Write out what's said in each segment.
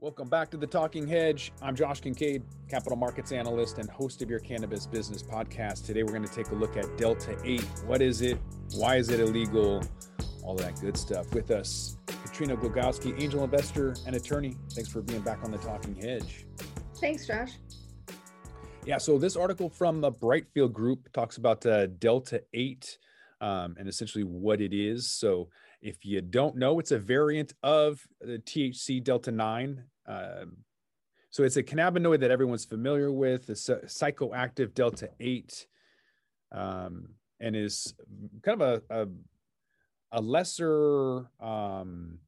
Welcome back to the Talking Hedge. I'm Josh Kincaid, capital markets analyst and host of your cannabis business podcast. Today we're going to take a look at Delta 8. What is it? Why is it illegal? All that good stuff. With us, Katrina Glogowski, angel investor and attorney. Thanks for being back on the Talking Hedge. Thanks, Josh. Yeah, so this article from the Brightfield Group talks about uh, Delta 8 um, and essentially what it is. So if you don't know, it's a variant of the THC Delta 9. Um, so it's a cannabinoid that everyone's familiar with, it's a psychoactive Delta 8, um, and is kind of a, a, a lesser um,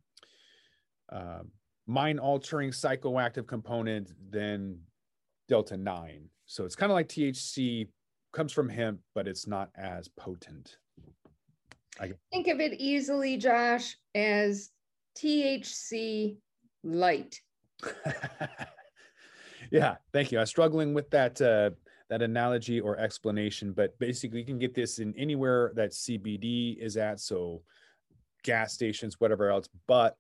uh, mind altering psychoactive component than Delta 9. So it's kind of like THC, comes from hemp, but it's not as potent. I think of it easily, Josh, as THC light. yeah, thank you. I was struggling with that uh, that analogy or explanation, but basically, you can get this in anywhere that CBD is at, so gas stations, whatever else. But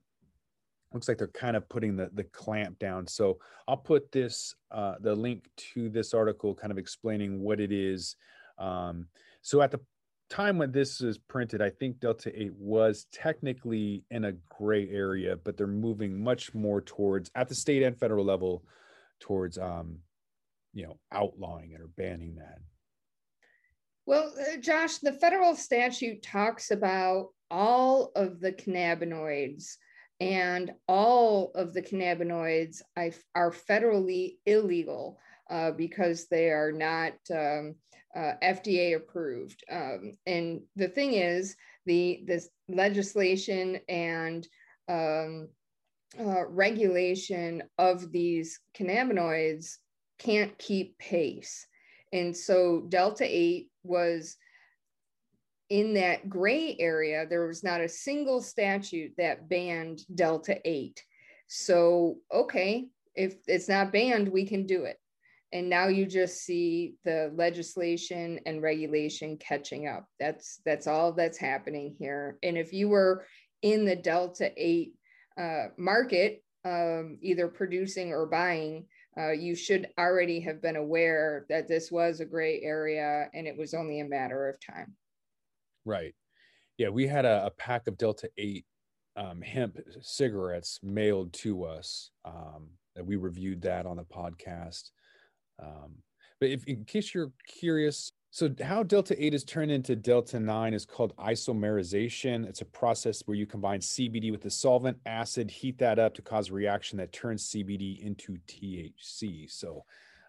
looks like they're kind of putting the the clamp down. So I'll put this uh, the link to this article, kind of explaining what it is. Um, so at the time when this is printed, I think Delta 8 was technically in a gray area, but they're moving much more towards at the state and federal level towards um, you know, outlawing it or banning that. Well, uh, Josh, the federal statute talks about all of the cannabinoids and all of the cannabinoids are federally illegal uh, because they are not um, uh, FDA approved. Um, and the thing is, the this legislation and um, uh, regulation of these cannabinoids can't keep pace. And so Delta 8 was in that gray area. There was not a single statute that banned Delta 8. So, okay, if it's not banned, we can do it and now you just see the legislation and regulation catching up. That's that's all that's happening here. And if you were in the delta 8 uh, market um, either producing or buying uh, you should already have been aware that this was a gray area and it was only a matter of time. Right. Yeah we had a, a pack of delta 8 um, hemp cigarettes mailed to us um, that we reviewed that on the podcast um, but if in case you're curious, so how Delta 8 is turned into Delta 9 is called isomerization. It's a process where you combine CBD with a solvent acid, heat that up to cause a reaction that turns CBD into THC. So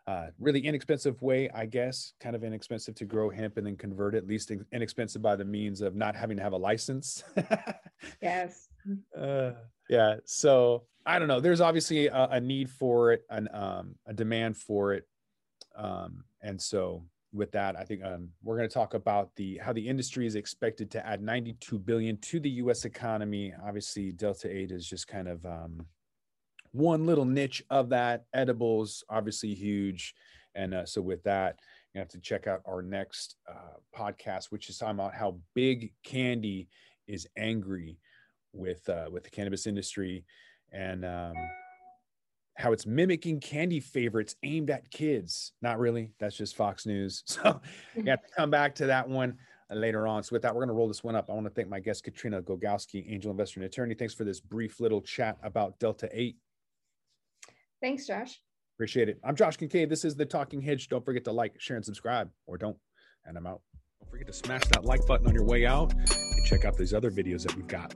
uh, really inexpensive way, I guess, kind of inexpensive to grow hemp and then convert it, at least inexpensive by the means of not having to have a license. yes. Uh, yeah. So I don't know. There's obviously a, a need for it, an, um, a demand for it. Um, and so with that, I think um, we're going to talk about the how the industry is expected to add 92 billion to the U.S. economy. Obviously, Delta 8 is just kind of um, one little niche of that. Edibles, obviously huge, and uh, so with that, you have to check out our next uh, podcast, which is talking about how big candy is angry with uh, with the cannabis industry, and um, how it's mimicking candy favorites aimed at kids. Not really. That's just Fox News. So you have to come back to that one uh, later on. So with that, we're going to roll this one up. I want to thank my guest, Katrina Gogowski, angel investor and attorney. Thanks for this brief little chat about Delta 8. Thanks, Josh. Appreciate it. I'm Josh Kincaid. This is the Talking Hedge. Don't forget to like, share, and subscribe, or don't. And I'm out. Don't forget to smash that like button on your way out and check out these other videos that we've got.